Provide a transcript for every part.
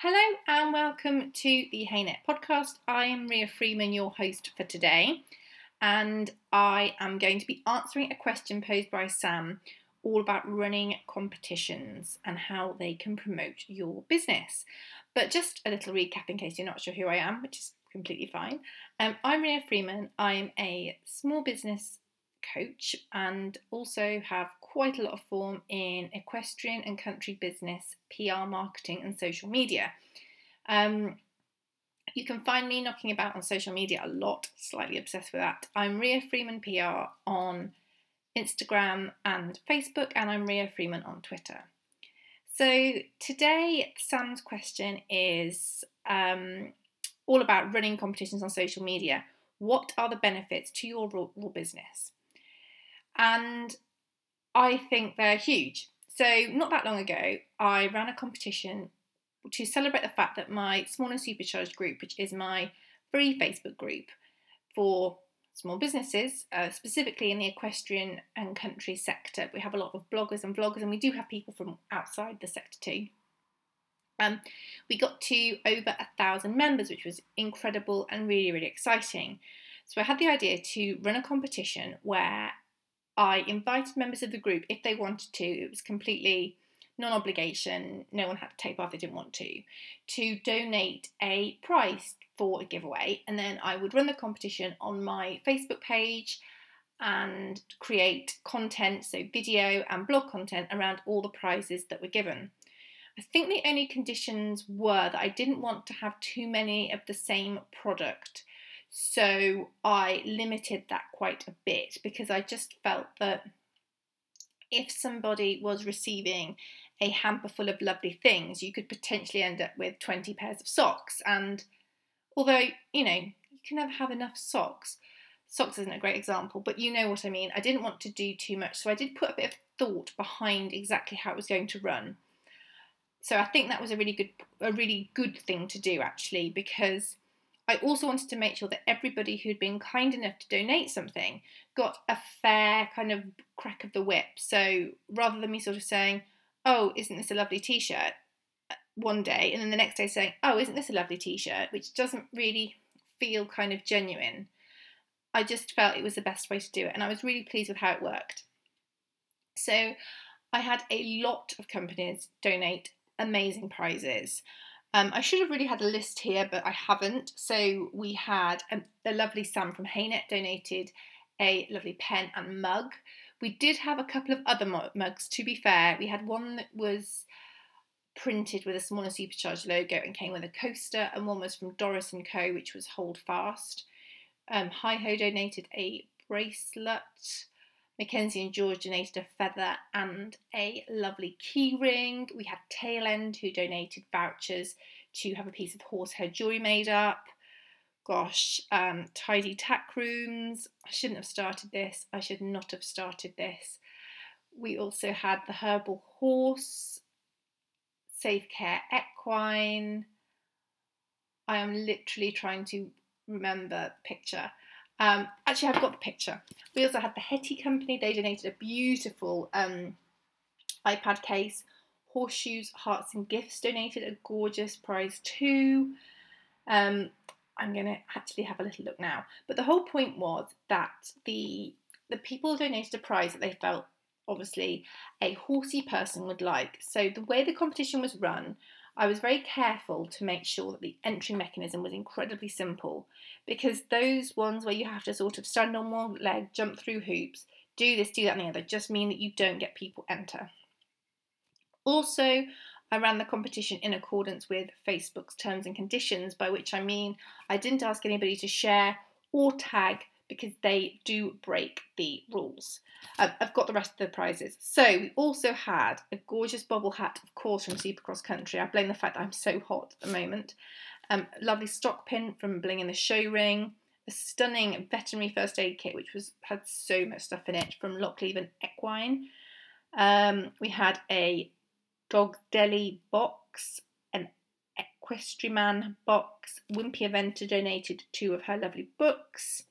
Hello and welcome to the Haynet podcast. I am Ria Freeman, your host for today, and I am going to be answering a question posed by Sam all about running competitions and how they can promote your business. But just a little recap in case you're not sure who I am, which is completely fine. Um, I'm Ria Freeman. I'm a small business coach and also have quite a lot of form in equestrian and country business, PR marketing, and social media. Um, you can find me knocking about on social media a lot, slightly obsessed with that. I'm Ria Freeman PR on Instagram and Facebook, and I'm Ria Freeman on Twitter. So today, Sam's question is um, all about running competitions on social media. What are the benefits to your business? And I think they're huge. So, not that long ago, I ran a competition to celebrate the fact that my Small and Supercharged group, which is my free Facebook group for small businesses, uh, specifically in the equestrian and country sector, we have a lot of bloggers and vloggers, and we do have people from outside the sector too. Um, we got to over a thousand members, which was incredible and really, really exciting. So I had the idea to run a competition where I invited members of the group if they wanted to. It was completely non obligation, no one had to take part if they didn't want to, to donate a prize for a giveaway. And then I would run the competition on my Facebook page and create content, so video and blog content around all the prizes that were given. I think the only conditions were that I didn't want to have too many of the same product. So I limited that quite a bit because I just felt that if somebody was receiving a hamper full of lovely things, you could potentially end up with 20 pairs of socks. And although, you know, you can never have enough socks, socks isn't a great example, but you know what I mean. I didn't want to do too much, so I did put a bit of thought behind exactly how it was going to run. So I think that was a really good a really good thing to do actually because I also wanted to make sure that everybody who'd been kind enough to donate something got a fair kind of crack of the whip. So rather than me sort of saying, oh, isn't this a lovely t shirt? Uh, one day, and then the next day saying, oh, isn't this a lovely t shirt? Which doesn't really feel kind of genuine. I just felt it was the best way to do it, and I was really pleased with how it worked. So I had a lot of companies donate amazing prizes. Um, I should have really had a list here, but I haven't. So we had a, a lovely Sam from Haynet donated a lovely pen and mug. We did have a couple of other mugs, to be fair. We had one that was printed with a smaller supercharged logo and came with a coaster, and one was from Doris and Co., which was Hold Fast. Um, Hi Ho donated a bracelet. Mackenzie and George donated a feather and a lovely key ring. We had Tailend who donated vouchers to have a piece of horsehair jewellery made up. Gosh, um, tidy tack rooms. I shouldn't have started this. I should not have started this. We also had the herbal horse, safe care equine. I am literally trying to remember the picture. Um, actually, I've got the picture. We also had the Hetty Company. They donated a beautiful um, iPad case. Horseshoes, Hearts and Gifts donated a gorgeous prize too. Um, I'm going to actually have a little look now. But the whole point was that the the people donated a prize that they felt obviously a horsey person would like. So the way the competition was run I was very careful to make sure that the entry mechanism was incredibly simple because those ones where you have to sort of stand on one leg, jump through hoops, do this, do that, and the other just mean that you don't get people enter. Also, I ran the competition in accordance with Facebook's terms and conditions, by which I mean I didn't ask anybody to share or tag because they do break the rules. I've got the rest of the prizes. So we also had a gorgeous bobble hat, of course, from Supercross Country. I blame the fact that I'm so hot at the moment. Um, lovely stock pin from Bling in the Show Ring. A stunning veterinary first aid kit, which was had so much stuff in it from Lochleven Equine. Um, we had a dog deli box, an equestrian box. Wimpy Aventer donated two of her lovely books.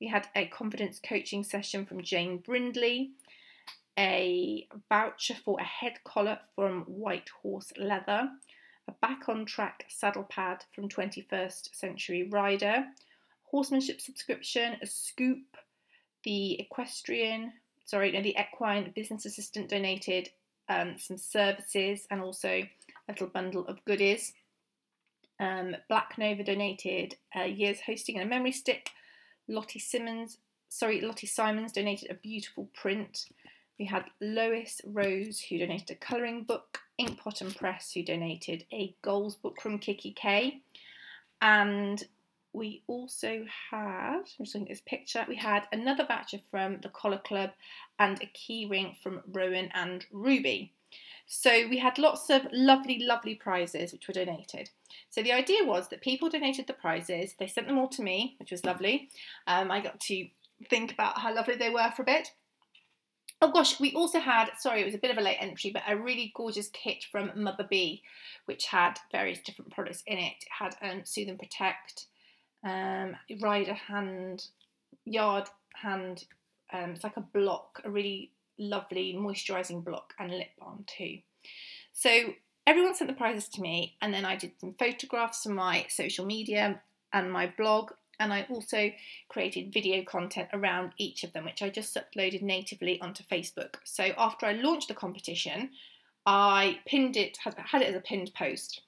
We had a confidence coaching session from Jane Brindley, a voucher for a head collar from White Horse Leather, a back on track saddle pad from 21st Century Rider, horsemanship subscription, a scoop, the equestrian, sorry, no, the equine business assistant donated um, some services and also a little bundle of goodies. Um, Black Nova donated a year's hosting and a memory stick. Lottie Simmons, sorry, Lottie Simons donated a beautiful print. We had Lois Rose who donated a colouring book, Inkpot and Press who donated a goals book from Kiki K, and we also had, I'm just looking at this picture, we had another voucher from the Collar Club and a key ring from Rowan and Ruby. So we had lots of lovely, lovely prizes which were donated. So the idea was that people donated the prizes, they sent them all to me, which was lovely. Um, I got to think about how lovely they were for a bit. Oh gosh, we also had, sorry, it was a bit of a late entry, but a really gorgeous kit from Mother Bee, which had various different products in it. It had um, Soothe and Protect, um, rider hand, yard hand, um, it's like a block, a really lovely moisturising block and lip balm too. So everyone sent the prizes to me, and then I did some photographs for my social media and my blog, and I also created video content around each of them, which I just uploaded natively onto Facebook. So after I launched the competition, I pinned it, had it as a pinned post.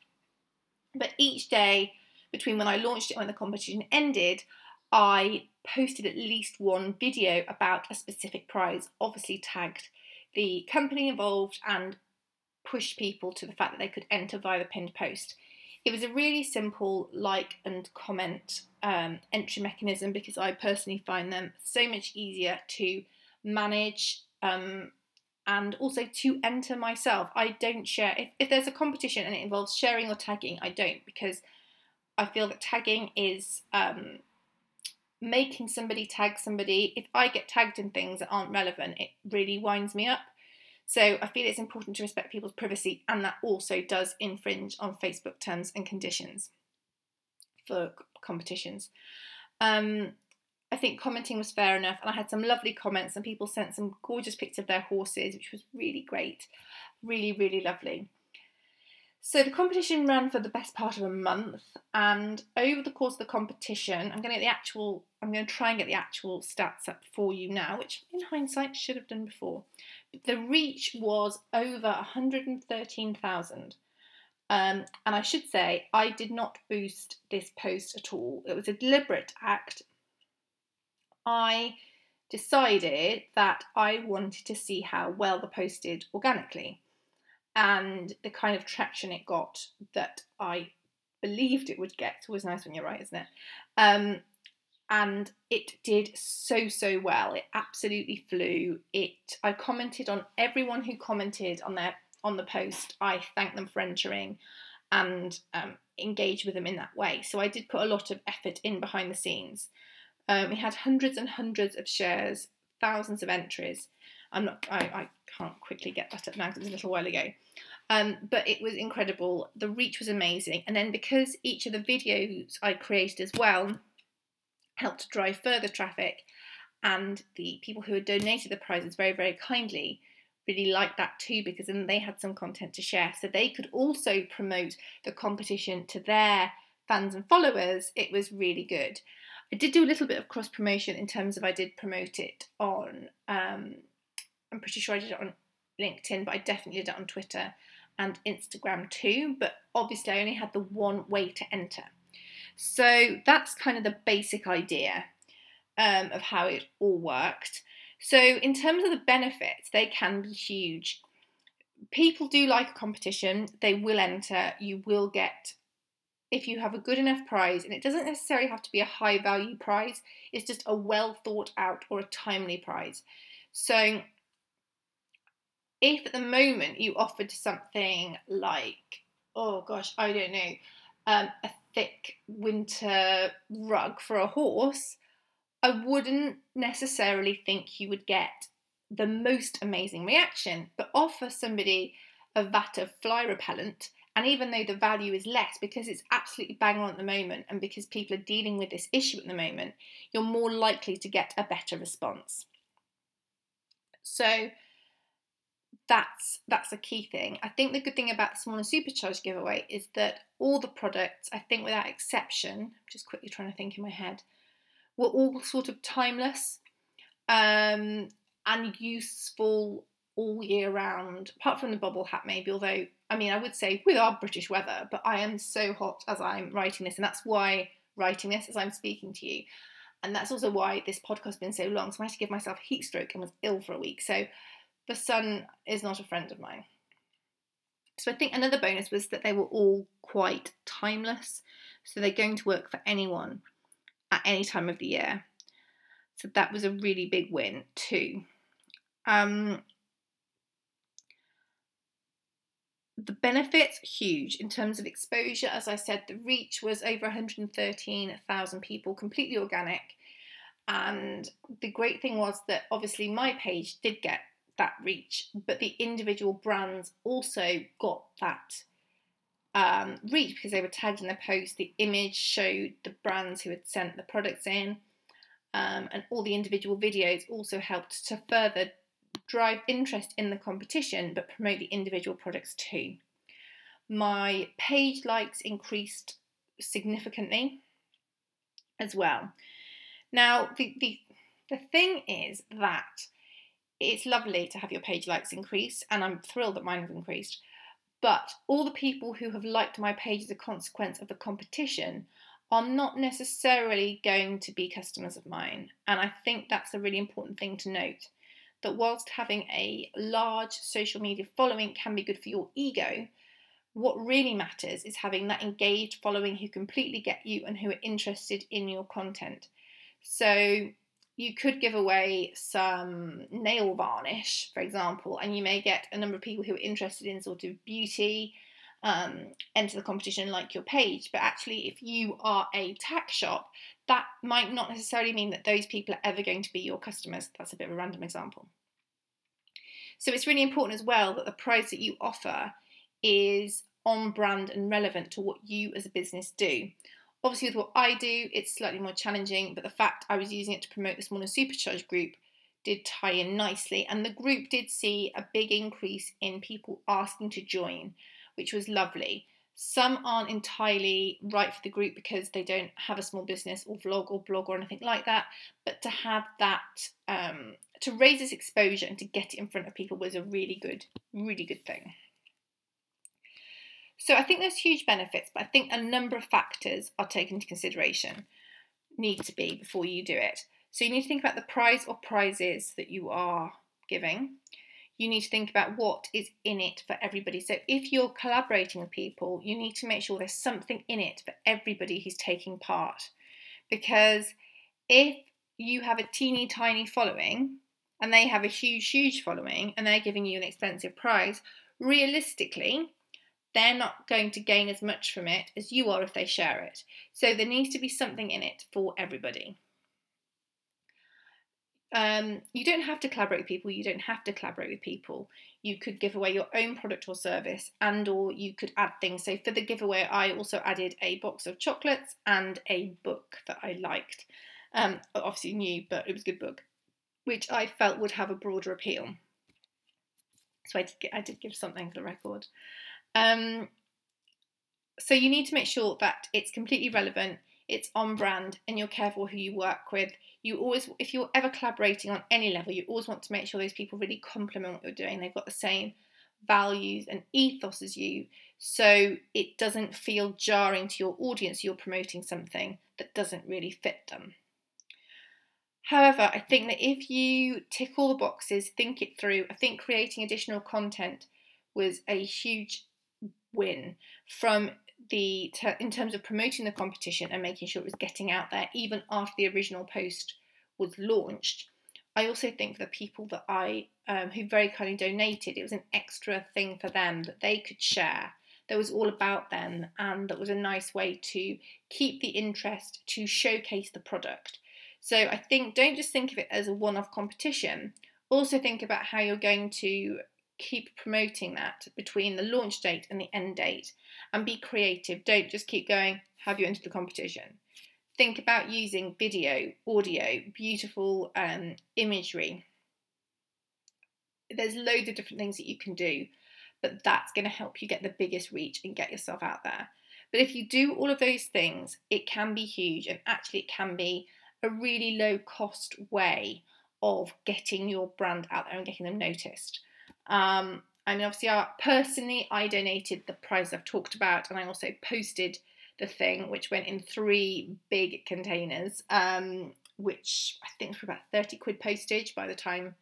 But each day between when I launched it and when the competition ended, I posted at least one video about a specific prize, obviously tagged the company involved and pushed people to the fact that they could enter via the pinned post. It was a really simple like and comment um, entry mechanism because I personally find them so much easier to manage um, and also to enter myself. I don't share, if, if there's a competition and it involves sharing or tagging, I don't because I feel that tagging is um, making somebody tag somebody. If I get tagged in things that aren't relevant, it really winds me up. So I feel it's important to respect people's privacy, and that also does infringe on Facebook terms and conditions for competitions. Um, I think commenting was fair enough, and I had some lovely comments, and people sent some gorgeous pictures of their horses, which was really great, really, really lovely. So the competition ran for the best part of a month, and over the course of the competition, I'm going to get the actual. I'm going to try and get the actual stats up for you now, which in hindsight should have done before. But the reach was over 113,000. Um, and I should say, I did not boost this post at all. It was a deliberate act. I decided that I wanted to see how well the post did organically and the kind of traction it got that I believed it would get. It's always nice when you're right, isn't it? Um, and it did so so well. It absolutely flew. It. I commented on everyone who commented on their on the post. I thanked them for entering, and um, engaged with them in that way. So I did put a lot of effort in behind the scenes. Um, we had hundreds and hundreds of shares, thousands of entries. I'm not. I, I can't quickly get that up now because it was a little while ago. Um, but it was incredible. The reach was amazing, and then because each of the videos I created as well helped drive further traffic, and the people who had donated the prizes very very kindly really liked that too because then they had some content to share, so they could also promote the competition to their fans and followers. It was really good. I did do a little bit of cross promotion in terms of I did promote it on um, I'm pretty sure I did it on LinkedIn, but I definitely did it on Twitter and Instagram too. But obviously, I only had the one way to enter. So that's kind of the basic idea um, of how it all worked. So, in terms of the benefits, they can be huge. People do like a competition, they will enter, you will get if you have a good enough prize, and it doesn't necessarily have to be a high value prize, it's just a well thought out or a timely prize. So if at the moment you offered something like, oh gosh, I don't know, um, a thick winter rug for a horse, I wouldn't necessarily think you would get the most amazing reaction, but offer somebody a vat of fly repellent. And even though the value is less, because it's absolutely bang on at the moment, and because people are dealing with this issue at the moment, you're more likely to get a better response. So, that's that's a key thing. I think the good thing about the small and supercharged giveaway is that all the products, I think without exception, I'm just quickly trying to think in my head, were all sort of timeless um, and useful all year round, apart from the bubble hat maybe, although I mean I would say with our British weather, but I am so hot as I'm writing this, and that's why writing this as I'm speaking to you. And that's also why this podcast has been so long. So I had to give myself a heat stroke and was ill for a week. So the sun is not a friend of mine. So I think another bonus was that they were all quite timeless. So they're going to work for anyone at any time of the year. So that was a really big win too. Um, the benefits huge in terms of exposure. As I said, the reach was over 113,000 people, completely organic. And the great thing was that obviously my page did get that reach, but the individual brands also got that um, reach because they were tagged in the post. The image showed the brands who had sent the products in, um, and all the individual videos also helped to further drive interest in the competition but promote the individual products too. My page likes increased significantly as well. Now, the, the, the thing is that it's lovely to have your page likes increase, and I'm thrilled that mine have increased. But all the people who have liked my page as a consequence of the competition are not necessarily going to be customers of mine. And I think that's a really important thing to note that whilst having a large social media following can be good for your ego, what really matters is having that engaged following who completely get you and who are interested in your content. So you could give away some nail varnish, for example, and you may get a number of people who are interested in sort of beauty um, enter the competition like your page. But actually, if you are a tack shop, that might not necessarily mean that those people are ever going to be your customers. That's a bit of a random example. So it's really important as well that the price that you offer is on brand and relevant to what you as a business do. Obviously, with what I do, it's slightly more challenging, but the fact I was using it to promote the Small and Supercharged group did tie in nicely, and the group did see a big increase in people asking to join, which was lovely. Some aren't entirely right for the group because they don't have a small business or vlog or blog or anything like that, but to have that, um, to raise this exposure and to get it in front of people was a really good, really good thing. So I think there's huge benefits, but I think a number of factors are taken into consideration, need to be before you do it. So you need to think about the prize or prizes that you are giving. You need to think about what is in it for everybody. So if you're collaborating with people, you need to make sure there's something in it for everybody who's taking part. Because if you have a teeny tiny following and they have a huge, huge following and they're giving you an expensive prize, realistically, they're not going to gain as much from it as you are if they share it. So there needs to be something in it for everybody. Um, you don't have to collaborate with people you don't have to collaborate with people. You could give away your own product or service and or you could add things. So for the giveaway i also added a box of chocolates and a book that i liked. Um, obviously new but it was a good book which i felt would have a broader appeal. So i did, I did give something for the record um, so you need to make sure that it's completely relevant, it's on brand, and you're careful who you work with. You always, if you're ever collaborating on any level, you always want to make sure those people really complement what you're doing. They've got the same values and ethos as you, so it doesn't feel jarring to your audience. You're promoting something that doesn't really fit them. However, I think that if you tick all the boxes, think it through, I think creating additional content was a huge win from the in terms of promoting the competition and making sure it was getting out there even after the original post was launched. I also think for the people that I um, who very kindly donated, it was an extra thing for them that they could share. That was all about them, and that was a nice way to keep the interest to showcase the product. So I think don't just think of it as a one-off competition. Also think about how you're going to keep promoting that between the launch date and the end date and be creative. Don't just keep going, have you entered the competition? Think about using video, audio, beautiful um, imagery there's loads of different things that you can do, but that's going to help you get the biggest reach and get yourself out there. But if you do all of those things, it can be huge and actually it can be a really low cost way of getting your brand out there and getting them noticed. Um, I mean, obviously, I, personally, I donated the prize I've talked about, and I also posted the thing, which went in three big containers, um, which I think was about 30 quid postage by the time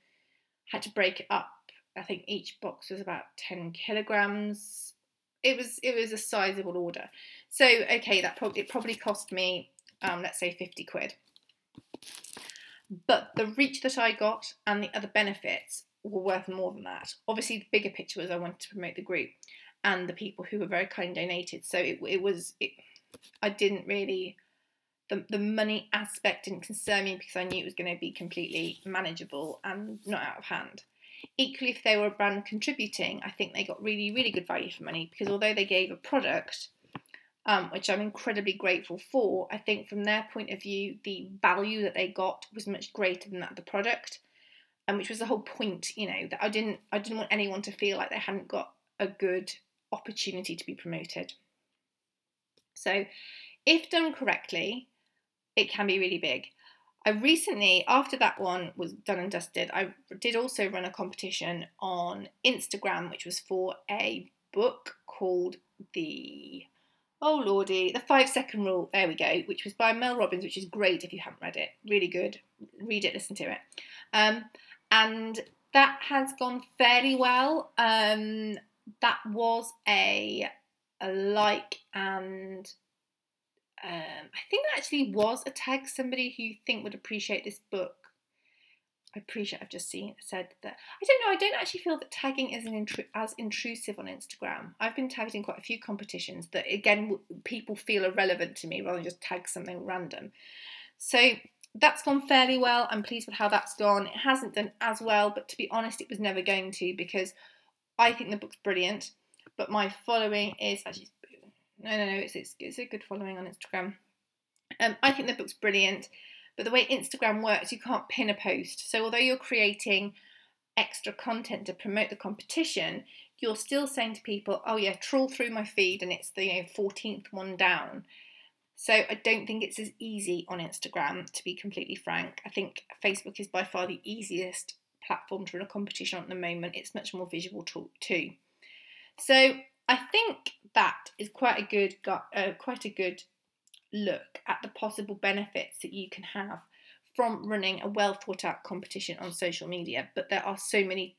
I had to break it up. I think each box was about 10 kilograms. It was it was a sizable order. So okay, that probably it probably cost me um, let's say 50 quid. But the reach that I got and the other benefits were worth more than that. Obviously, the bigger picture was I wanted to promote the group and the people who were very kind donated. So it, it was, it, I didn't really, the, the money aspect didn't concern me because I knew it was going to be completely manageable and not out of hand. Equally, if they were a brand contributing, I think they got really, really good value for money because although they gave a product, um, which I'm incredibly grateful for, I think from their point of view, the value that they got was much greater than that the product and which was the whole point, you know, that I didn't I didn't want anyone to feel like they hadn't got a good opportunity to be promoted. So, if done correctly, it can be really big. I recently, after that one was done and dusted, I did also run a competition on Instagram, which was for a book called the Oh lordy, the five second rule. There we go, which was by Mel Robbins, which is great if you haven't read it. Really good. Read it, listen to it. Um, and that has gone fairly well. Um, that was a, a like and um, I think that actually was a tag somebody who you think would appreciate this book. I appreciate. I've just seen said that. I don't know. I don't actually feel that tagging is intru- as intrusive on Instagram. I've been tagged in quite a few competitions that again people feel are relevant to me rather than just tag something random. So that's gone fairly well. I'm pleased with how that's gone. It hasn't done as well, but to be honest, it was never going to because I think the book's brilliant. But my following is actually no, no, no. It's it's, it's a good following on Instagram. Um, I think the book's brilliant, but the way Instagram works, you can't pin a post. So although you're creating extra content to promote the competition, you're still saying to people, "Oh yeah, trawl through my feed, and it's the you know, 14th one down." So I don't think it's as easy on Instagram, to be completely frank. I think Facebook is by far the easiest platform to run a competition on at the moment. It's much more visual too. So I think that is quite a good, uh, quite a good look at the possible benefits that you can have from running a well thought out competition on social media. But there are so many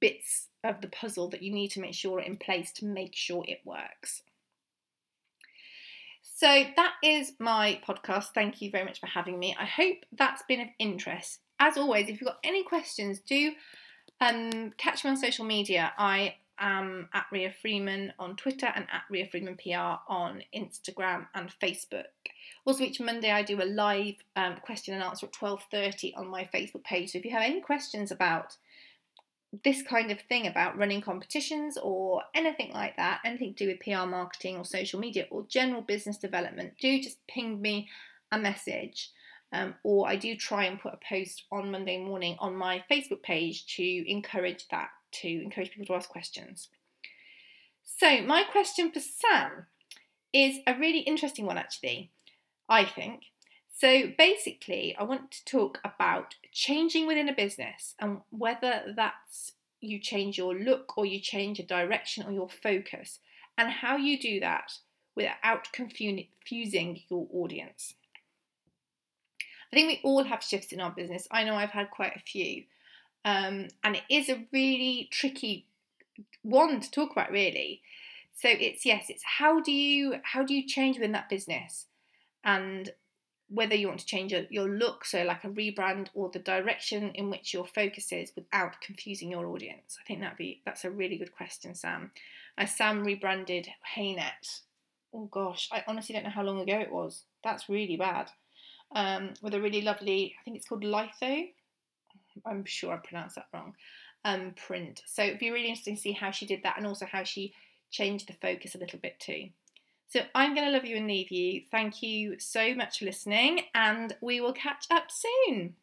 bits of the puzzle that you need to make sure are in place to make sure it works. So that is my podcast. Thank you very much for having me. I hope that's been of interest. As always, if you've got any questions, do um, catch me on social media. I am at Ria Freeman on Twitter and at Ria Freeman PR on Instagram and Facebook. Also, each Monday I do a live um, question and answer at twelve thirty on my Facebook page. So if you have any questions about this kind of thing about running competitions or anything like that, anything to do with PR marketing or social media or general business development, do just ping me a message. Um, or I do try and put a post on Monday morning on my Facebook page to encourage that, to encourage people to ask questions. So, my question for Sam is a really interesting one, actually, I think. So basically, I want to talk about changing within a business and whether that's you change your look or you change your direction or your focus, and how you do that without confusing your audience. I think we all have shifts in our business. I know I've had quite a few, um, and it is a really tricky one to talk about, really. So it's yes, it's how do you how do you change within that business, and whether you want to change your, your look, so like a rebrand, or the direction in which your focus is without confusing your audience. I think that'd be that's a really good question, Sam. As Sam rebranded Haynet, oh gosh, I honestly don't know how long ago it was. That's really bad. Um, with a really lovely, I think it's called Litho. I'm sure I pronounced that wrong. Um, print. So it'd be really interesting to see how she did that and also how she changed the focus a little bit too. So I'm going to love you and leave you. Thank you so much for listening, and we will catch up soon.